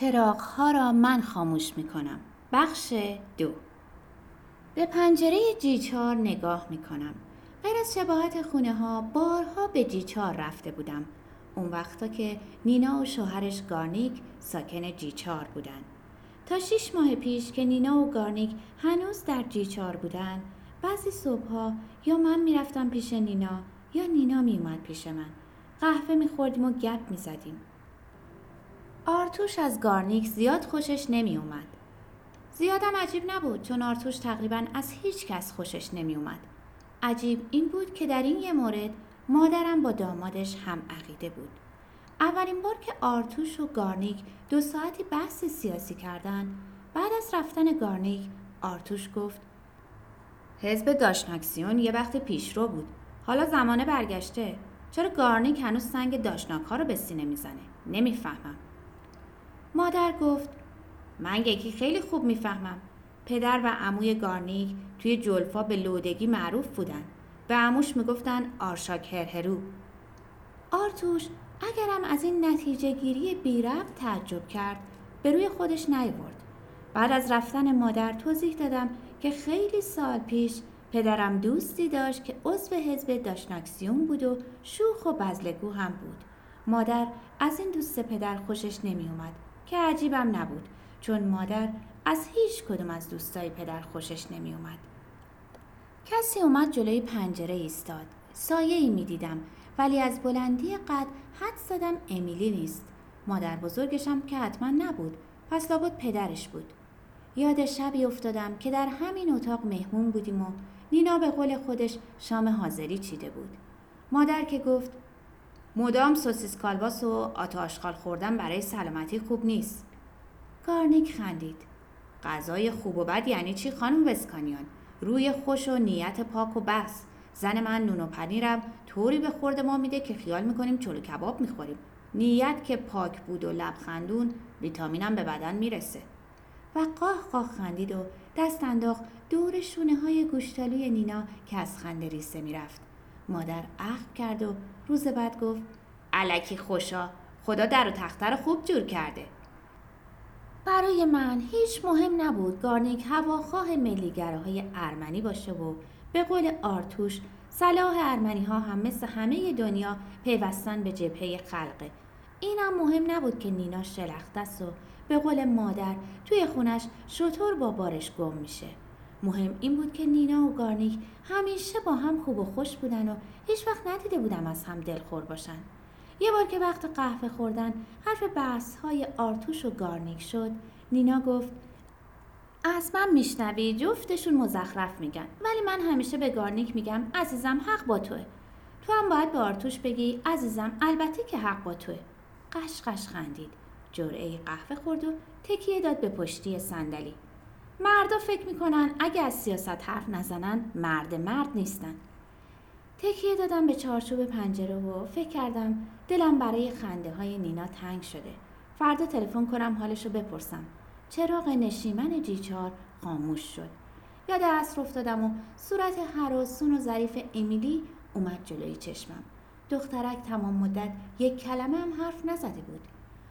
چراغ را من خاموش می کنم بخش دو. به پنجره جیچار نگاه می کنم غیر از شباهت خونه ها بارها به جیچار رفته بودم. اون وقتا که نینا و شوهرش گارنیک ساکن جیچار بودن. تا شیش ماه پیش که نینا و گارنیک هنوز در جیچار بودن بعضی صبحها یا من می‌رفتم پیش نینا یا نینا میومد پیش من. قهوه میخوردیم و گپ می‌زدیم. آرتوش از گارنیک زیاد خوشش نمیومد زیادم عجیب نبود چون آرتوش تقریبا از هیچ کس خوشش نمیومد عجیب این بود که در این یه مورد مادرم با دامادش هم عقیده بود. اولین بار که آرتوش و گارنیک دو ساعتی بحث سیاسی کردن بعد از رفتن گارنیک آرتوش گفت حزب داشناکسیون یه وقت پیشرو بود. حالا زمانه برگشته. چرا گارنیک هنوز سنگ داشناک ها رو به سینه می‌زنه؟ نمی‌فهمم. مادر گفت من یکی خیلی خوب می‌فهمم. پدر و عموی گارنیک توی جلفا به لودگی معروف بودن. به عموش می‌گفتن آرشاک هرهرو. آرتوش اگرم از این نتیجه گیری تعجب کرد به روی خودش نیورد بعد از رفتن مادر توضیح دادم که خیلی سال پیش پدرم دوستی داشت که عضو حزب داشناکسیون بود و شوخ و بزلگو هم بود. مادر از این دوست پدر خوشش نمی اومد که عجیبم نبود چون مادر از هیچ کدوم از دوستای پدر خوشش نمی اومد. کسی اومد جلوی پنجره ایستاد. سایه ای می دیدم ولی از بلندی قد حد زدم امیلی نیست. مادر بزرگشم که حتما نبود پس لابد پدرش بود. یاد شبی افتادم که در همین اتاق مهمون بودیم و نینا به قول خودش شام حاضری چیده بود. مادر که گفت مدام سوسیس کالباس و آتا آشغال خوردن برای سلامتی خوب نیست. گارنیک خندید. غذای خوب و بد یعنی چی خانم وسکانیان؟ روی خوش و نیت پاک و بس. زن من نون و پنیرم طوری به خورد ما میده که خیال می‌کنیم چلو کباب می‌خوریم. نیت که پاک بود و لبخندون ویتامینم به بدن می‌رسه. و قاه قاه خندید و دست انداخت دور شونه های گوشتالوی نینا که از خنده ریسه می‌رفت. مادر اخم کرد و روز بعد گفت علکی خوشا خدا در و تختر خوب جور کرده. برای من هیچ مهم نبود گارنیک هواخواه ملیگراهای ارمنی باشه و به قول آرتوش صلاح ارمنی ها هم مثل همه دنیا پیوستن به جبهه خلقه. اینم مهم نبود که نینا شلخت است و به قول مادر توی خونش شطور با بارش گم میشه. مهم این بود که نینا و گارنیک همیشه با هم خوب و خوش بودن و هیچ وقت ندیده بودم از هم دلخور باشن. یه بار که وقت قهوه خوردن حرف بحث های آرتوش و گارنیک شد. نینا گفت از من میشنوی جفتشون مزخرف میگن. ولی من همیشه به گارنیک میگم عزیزم حق با توه. تو هم باید به آرتوش بگی عزیزم البته که حق با توه. قش قش خندید. جرعه قهوه خورد و تکیه داد به پشتی صندلی. مردا فکر می‌کنن اگه از سیاست حرف نزنن مرد مرد نیستن. تکیه دادم به چارچوب پنجره و فکر کردم دلم برای خنده های نینا تنگ شده. فردا تلفن کنم حالش رو بپرسم. چراغ نشیمن جیچار خاموش شد. یاد عصر افتادم و صورت حراسون و ظریف امیلی اومد جلوی چشمم. دخترک تمام مدت یک کلمه هم حرف نزده بود.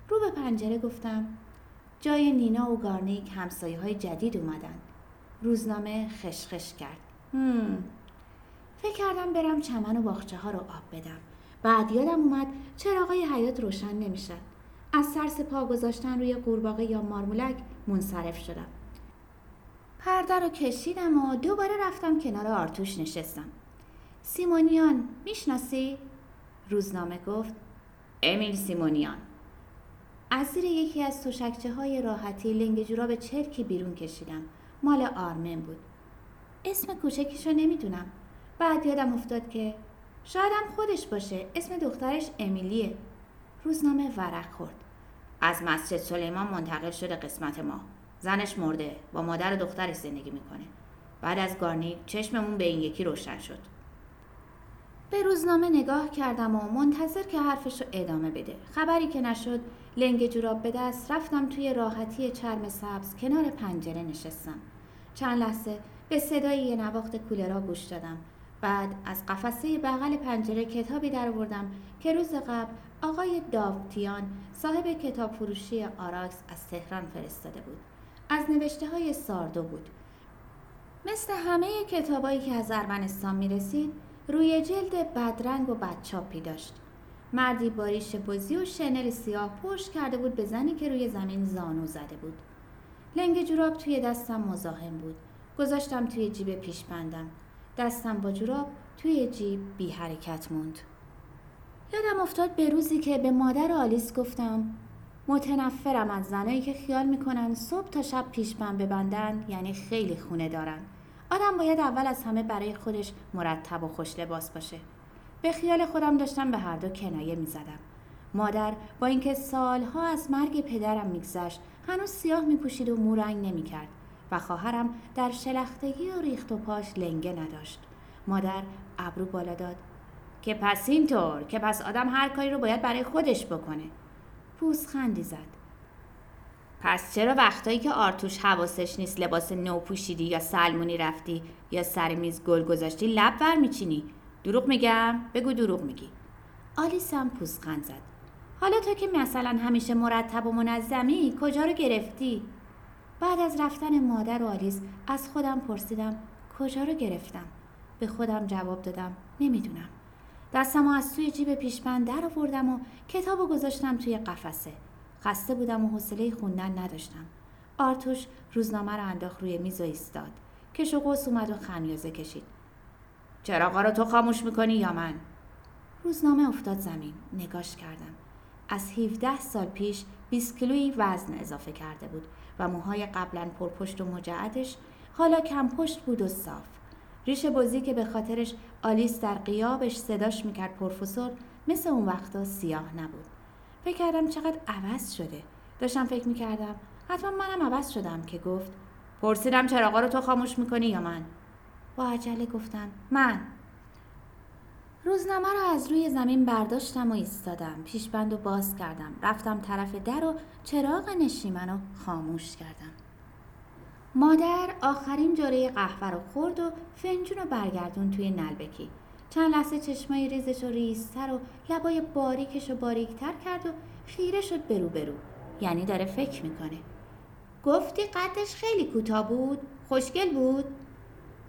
رو به پنجره گفتم جای نینا و گارنیک همسایه های جدید اومدن. روزنامه خشخش کرد. هم. فکر کردم برم چمن و باخچه ها رو آب بدم. بعد یادم اومد چراغای حیات روشن نمی‌شد. از سر پا گذاشتن روی قورباغه یا مارمولک منصرف شدم. پرده رو کشیدم و دوباره رفتم کنار آرتوش نشستم. سیمونیان می‌شناسی؟ روزنامه گفت امیل سیمونیان. از زیر یکی از تشکچه های راحتی لنگ به چرکی بیرون کشیدم. مال آرمن بود. اسم کوچکیش رو نمی‌دونم. بعد یادم افتاد که شایدم خودش باشه. اسم دخترش امیلیه. روزنامه ورق خورد. از مسجد سلیمان منتقل شده قسمت ما. زنش مرده. با مادر دخترش زندگی می‌کنه. بعد از گارنی چشممون به این یکی روشن شد. به روزنامه نگاه کردم و منتظر که حرفش رو ادامه بده خبری که نشد لنگ جوراب به دست رفتم توی راحتی چرم سبز کنار پنجره نشستم چند لحظه به صدای یه نواخت کولرا گوش دادم بعد از قفسه بغل پنجره کتابی در که روز قبل آقای داوتیان صاحب کتاب فروشی آراکس از تهران فرستاده بود. از نوشته های ساردو بود. مثل همه کتابایی که از ارمنستان می رسید روی جلد بدرنگ و بدچاپی داشت. مردی باریش بزی و شنل سیاه پشت کرده بود به زنی که روی زمین زانو زده بود. لنگ جوراب توی دستم مزاحم بود. گذاشتم توی جیب پیش بندم. دستم با جوراب توی جیب بی حرکت موند. یادم افتاد به روزی که به مادر آلیس گفتم متنفرم از زنایی که خیال می‌کنن صبح تا شب پیشبند ببندن یعنی خیلی خونه دارن آدم باید اول از همه برای خودش مرتب و خوش لباس باشه. به خیال خودم داشتم به هر دو کنایه می‌زدم. مادر با اینکه سالها از مرگ پدرم میگذشت هنوز سیاه میپوشید و مورنگ نمی‌کرد و خواهرم در شلختگی و ریخت و پاش لنگه نداشت. مادر ابرو بالا داد. که پس اینطور که پس آدم هر کاری رو باید برای خودش بکنه. خندی زد. پس چرا وقتایی که آرتوش حواسش نیست لباس نو پوشیدی یا سلمونی رفتی یا سر میز گل گذاشتی لب ور میچینی دروغ میگم؟ بگو دروغ میگی. آلیس هم پوزخند زد. حالا تو که مثلا همیشه مرتب و منظمی کجا رو گرفتی؟ بعد از رفتن مادر و آلیس از خودم پرسیدم کجا رو گرفتم؟ به خودم جواب دادم نمی‌دونم. دستم از توی جیب پیشبند در آوردم و کتاب و گذاشتم توی قفسه. خسته بودم و حوصله خوندن نداشتم. آرتوش روزنامه رو انداخت روی میز و ایستاد. کش و قوس اومد و خمیازه کشید. چراغا رو تو خاموش می‌کنی یا من؟ روزنامه افتاد زمین. نگاش کردم. از 17 سال پیش 20 کیلویی وزن اضافه کرده بود و موهای قبلا پرپشت و مجعدش حالا کم پشت بود و صاف. ریش بزی که به خاطرش آلیس در قیابش صداش می‌کرد پروفسور مثل اون وقتا سیاه نبود. فکر کردم چقدر عوض شده. داشتم فکر می‌کردم. حتما منم عوض شدم که گفت پرسیدم چراغا رو تو خاموش می‌کنی یا من؟ با عجله گفتم من. روزنامه رو از روی زمین برداشتم و ایستادم. پیشبند و باز کردم. رفتم طرف در و چراغ نشیمن رو خاموش کردم. مادر آخرین جاره قهوه رو خورد و فنجون رو برگردون توی نلبکی. چند لحظه چشمای ریزش و ریزتر و لبای باریکش و باریکتر کرد و خیره شد برو برو یعنی داره فکر می‌کنه. گفتی قدش خیلی کوتاه بود؟ خوشگل بود؟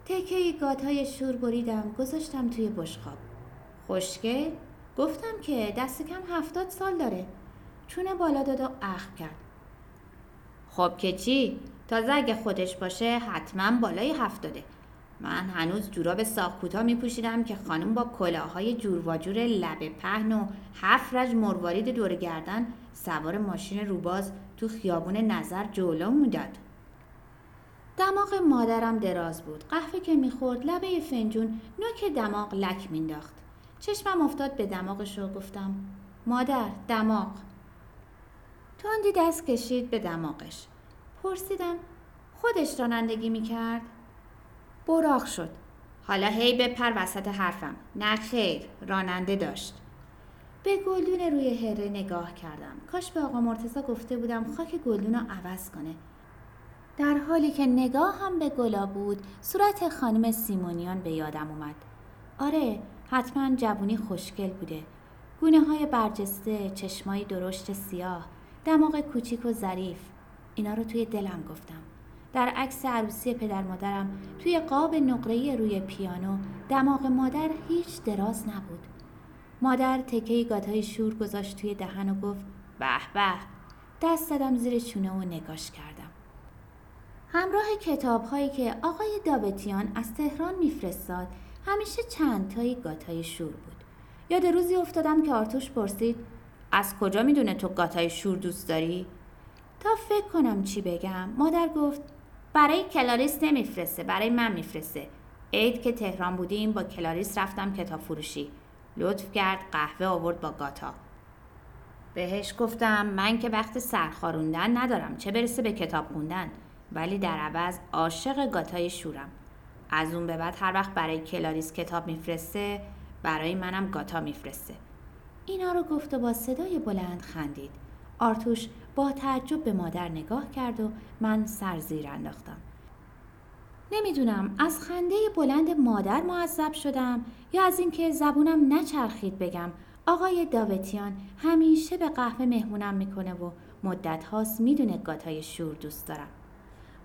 تکه گاتای شور بریدم گذاشتم توی بشخاب خوشگل؟ گفتم که دست کم هفتاد سال داره. چونه بالا داد و اخم کرد. خب که چی؟ تازه اگه خودش باشه حتما بالای هفتاده. من هنوز جوراب ساق کوتاه می پوشیدم که خانم با کلاهای جور و جور لبه پهن و هفت رج مروارید دور گردن سوار ماشین روباز تو خیابون نظر جلو می‌داد. دماغ مادرم دراز بود. قهوه که می‌خورد لبه فنجون نوک دماغ لک مینداخت چشمم افتاد به دماغش و گفتم مادر دماغ. تندی دست کشید به دماغش. پرسیدم خودش رانندگی می‌کرد؟ براغ شد. حالا هی بپر وسط حرفم. نه خیر راننده داشت. به گلدون روی هره نگاه کردم. کاش به آقا مرتزا گفته بودم خاک گلدون رو عوض کنه. در حالی که نگاه هم به گلا بود صورت خانم سیمونیان به یادم اومد. آره حتما جوونی خوشگل بوده. گونه های برجسته چشمایی درشت سیاه دماغ کوچیک و ظریف. اینا رو توی دلم گفتم. در عکس عروسی پدر مادرم توی قاب نقره‌ای روی پیانو دماغ مادر هیچ دراز نبود. مادر تکه گاتای شور گذاشت توی دهن و گفت به به. دست دادم زیر چونه و نگاش کردم. همراه کتاب هایی که آقای دابتیان از تهران میفرستاد همیشه چند تایی گاتای شور بود. یاد روزی افتادم که آرتوش پرسید از کجا می‌دونه تو گاتای شور دوست داری؟ تا فکر کنم چی بگم مادر گفت برای کلاریس نمیفرسته برای من میفرسته. عید که تهران بودیم با کلاریس رفتم کتاب فروشی. لطف کرد قهوه آورد با گاتا. بهش گفتم من که وقت سرخاروندن ندارم چه برسه به کتاب خوندن؟ ولی در عوض عاشق گاتای شورم. از اون به بعد هر وقت برای کلاریس کتاب میفرسته برای منم گاتا میفرسته. اینا رو گفت و با صدای بلند خندید. آرتوش با تعجب به مادر نگاه کرد و من سر زیر انداختم. نمی‌دونم از خنده بلند مادر معذب شدم یا از اینکه زبونم نچرخید بگم آقای داوتیان همیشه به قهوه مهمونم می‌کنه و مدت هاست می‌دونه گاتای شور دوست دارم.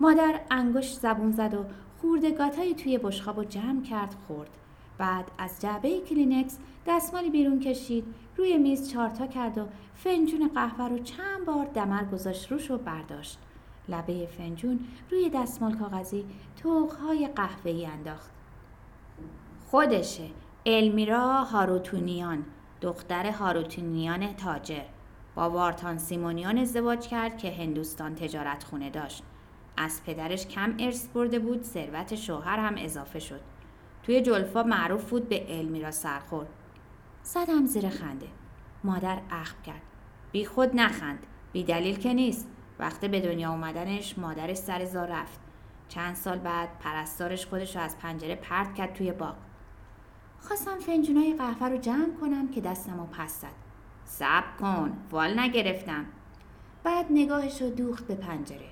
مادر انگشت زبون زد و خورده گاتای توی بشخاب و جمع کرد خورد. بعد از جعبه کلینکس دستمالی بیرون کشید روی میز چارتا کرد و فنجون قهوه رو چند بار دمر گذاشت روش و برداشت. لبه فنجون روی دستمال کاغذی توقهای قهوه‌ای انداخت. خودشه المیرا هاروتونیان دختر هاروتونیان تاجر. با وارتان سیمونیان ازدواج کرد که هندوستان تجارت خونه داشت. از پدرش کم ارث برده بود ثروت شوهر هم اضافه شد. توی جلفا معروف بود به المیرا سرخور زدم زیر خنده. مادر اخم کرد. بی خود نخند. بی دلیل که نیست. وقتی به دنیا اومدنش مادرش سر زار رفت. چند سال بعد پرستارش خودش رو از پنجره پرت کرد توی باغ. خواستم فنجونای قهوه رو جمع کنم که دستم رو پس زد. صبر کن. وال نگرفتم. بعد نگاهش رو دوخت به پنجره.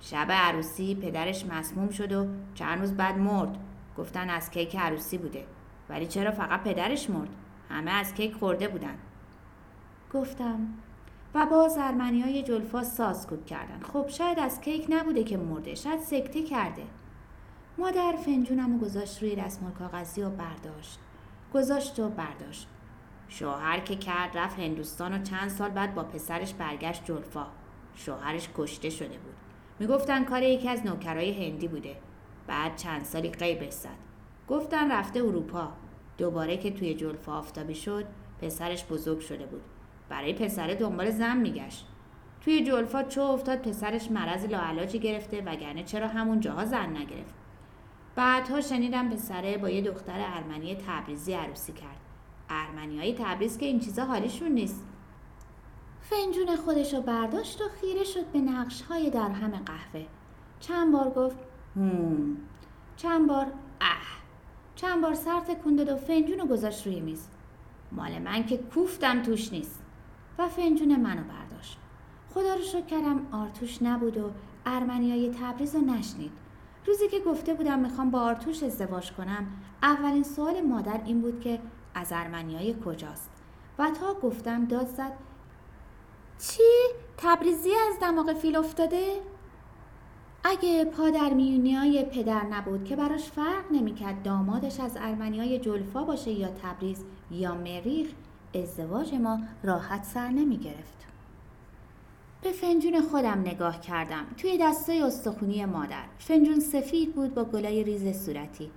شب عروسی پدرش مسموم شد و چند روز بعد مرد. گفتن از کیک عروسی بوده. ولی چرا فقط پدرش مرد؟ همه از کیک خورده بودن. گفتم. و باز ارمنی های جلفا سازگود کردن. خب شاید از کیک نبوده که مرده. شاید سکته کرده. مادر فنجونم و گذاشت روی دستمال کاغذی و برداشت. گذاشت و برداشت. شوهر که کرد رفت هندوستان و چند سال بعد با پسرش برگشت جلفا. شوهرش کشته شده بود. می‌گفتن کار یکی از نوکرای هندی بوده. بعد چند سالی قیبش زد. گفتن رفته اروپا. دوباره که توی جلفا آفتابی شد پسرش بزرگ شده بود. برای پسره دنبال زن میگشت. توی جلفا چو افتاد پسرش مرض لاعلاجی گرفته وگرنه چرا همون جاها زن نگرفت. بعدها شنیدم پسره با یه دختر ارمنی تبریزی عروسی کرد. ارمنی های تبریز که این چیزا حالیشون نیست. فنجون خودش رو برداشت و خیره شد به نقش های در همه قهوه. چند بار گفت هم. چند بار اه. چند بار سر تکون و فنجون رو گذاشت روی میز. مال من که کوفتم توش نیست. و فنجون منو برداشت. خدا رو شکر کردم آرتوش نبود و ارمنیای تبریز رو نشنید. روزی که گفته بودم می‌خوام با آرتوش ازدواج کنم اولین سوال مادر این بود که از ارمنیای کجاست؟ و تا گفتم داد زد چی؟ تبریزی از دماغ فیل افتاده؟ اگه پادر های پدر نبود که براش فرق نمی‌کرد دامادش از ارمنیای جلفا باشه یا تبریز یا مریخ ازدواج ما راحت سر نمی گرفت. به فنجون خودم نگاه کردم. توی دستای استخونی مادر. فنجون سفید بود با گلای ریز صورتی.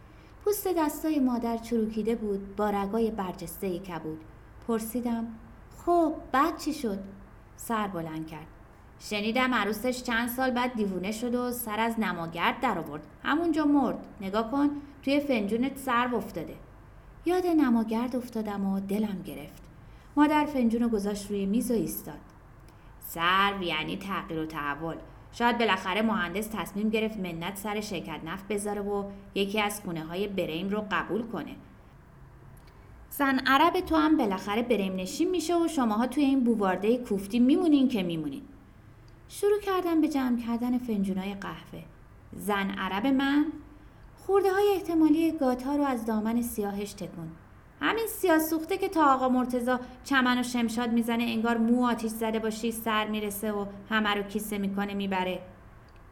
پوست دستای مادر چروکیده بود با رگای برجسته کبود. پرسیدم خب بعد چی شد؟ سر بلند کرد. شنیدم عروسش چند سال بعد دیوونه شد و سر از نماگرد در آورد همونجا مرد. نگاه کن توی فنجونت سر افتاده. یاد نماگرد افتادم و دلم گرفت. مادر فنجون رو گذاشت روی میز و ایستاد. سر یعنی تغییر و تحول. شاید بالاخره مهندس تصمیم گرفت منت سر شرکت نفت بذاره و یکی از خونه های بریم رو قبول کنه. زن عرب تو هم بالاخره بریم نشین میشه و شماها توی این بووارده کوفتی میمونین که میمونین. شروع کردم به جمع کردن فنجونای قهوه. زن عرب من خورده های احتمالی گاتا رو از دامن سیاهش تکون. همین سیاه سوخته که تا آقا مرتزا چمن و شمشاد می‌زنه انگار مو آتیش زده باشی سر می‌رسه و همه رو کیسه می‌کنه می‌بره.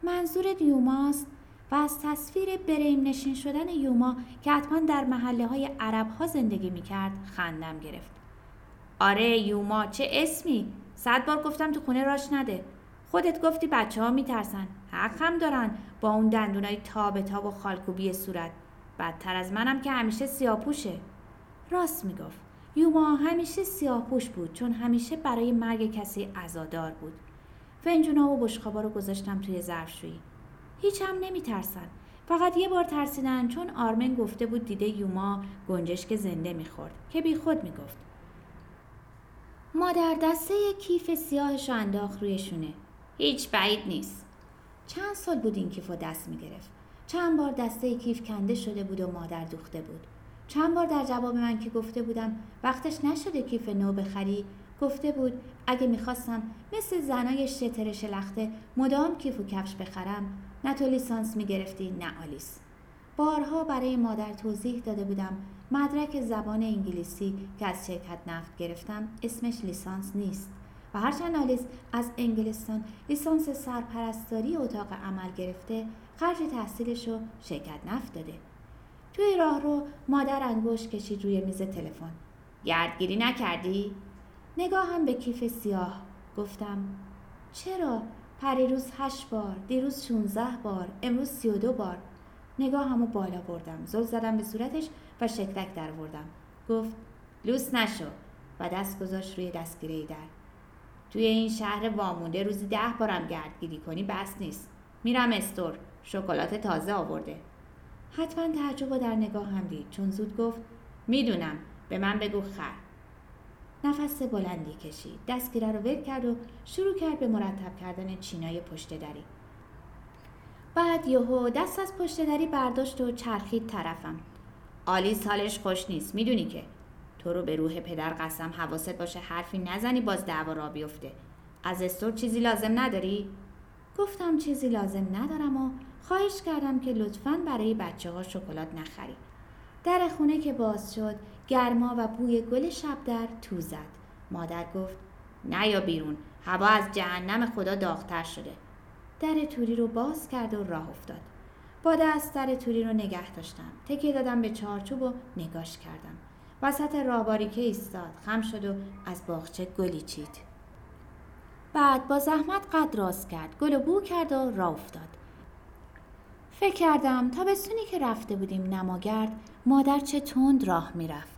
منظور یوماست و از تصویر بریم نشین شدن یوما که حتما در محله های عرب ها زندگی می‌کرد خندم گرفت. آره یوما چه اسمی؟ صد بار گفتم تو خونه راش نده. خودت گفتی بچه ها میترسن. حق هم دارن با اون دندونای تاب تاب و خالکوبی صورت. بدتر از منم که همیشه سیاپوشه. راست می‌گفت. یوما همیشه سیاپوش بود چون همیشه برای مرگ کسی عزادار بود. فنجونا و بشخابا رو گذاشتم توی ظرفشویی. هیچ هم نمیترسن. فقط یه بار ترسیدن چون آرمن گفته بود دیده یوما گنجشک زنده می‌خورد که بی خود می‌گفت. مادر دسته کیف سیاهش انداخت روی شونه. هیچ بعید نیست. چند سال بود این کیف دست می‌گرفت. چند بار دسته کیف کنده شده بود و مادر دوخته بود. چند بار در جواب من که گفته بودم وقتش نشده کیف نو بخری گفته بود اگه می‌خواستم مثل زنای شتر شلخته مدام کیف و کفش بخرم نه تو لیسانس می‌گرفتی نه آلیس. بارها برای مادر توضیح داده بودم مدرک زبان انگلیسی که از شرکت نفت گرفتم اسمش لیسانس نیست. و هرچند از انگلستان لیسانس سرپرستاری اتاق عمل گرفته خرج تحصیلش رو شرکت نفت داده. توی راه رو مادر انگوش کشید روی میز تلفن. گردگیری نکردی؟ نگاه هم به کیف سیاه. گفتم چرا؟ پریروز هشت بار دیروز 16 بار امروز سی و دو بار. نگاه همو بالا بردم زل زدم به صورتش و شکلک در بردم گفت لوس نشو. و دست گذاشت روی دستگیره در. توی این شهر وامونده روزی ده بارم گردگیری کنی بس نیست. میرم استور. شکلات تازه آورده. حتما تعجب و در نگاه هم دید. چون زود گفت می‌دونم. به من بگو خر. نفس بلندی کشید. دستگیره رو ول کرد و شروع کرد به مرتب کردن چینای پشت دری. بعد یهو دست از پشت دری برداشت و چرخید طرفم. آلیس حالش خوش نیست. می‌دونی که؟ تو رو به روح پدر قسم حواست باشه حرفی نزنی باز دعوا را بیفته. از استور چیزی لازم نداری؟ گفتم چیزی لازم ندارم و خواهش کردم که لطفا برای بچه ها شکلات نخری. در خونه که باز شد گرما و بوی گل شب در تو زد. مادر گفت نه یا بیرون هوا از جهنم خدا داغتر شده. در توری رو باز کرد و راه افتاد. با دست در توری رو نگه داشتم. تکیه دادم به چارچوب و نگاش کردم. وسط راهباری که ایستاد. خم شد و از باغچه گلی چید. بعد با زحمت قد راست کرد. گل و بو کرد و راه افتاد. فکر کردم تا به سونی که رفته بودیم نماگرد مادر چه تند راه می‌رفت.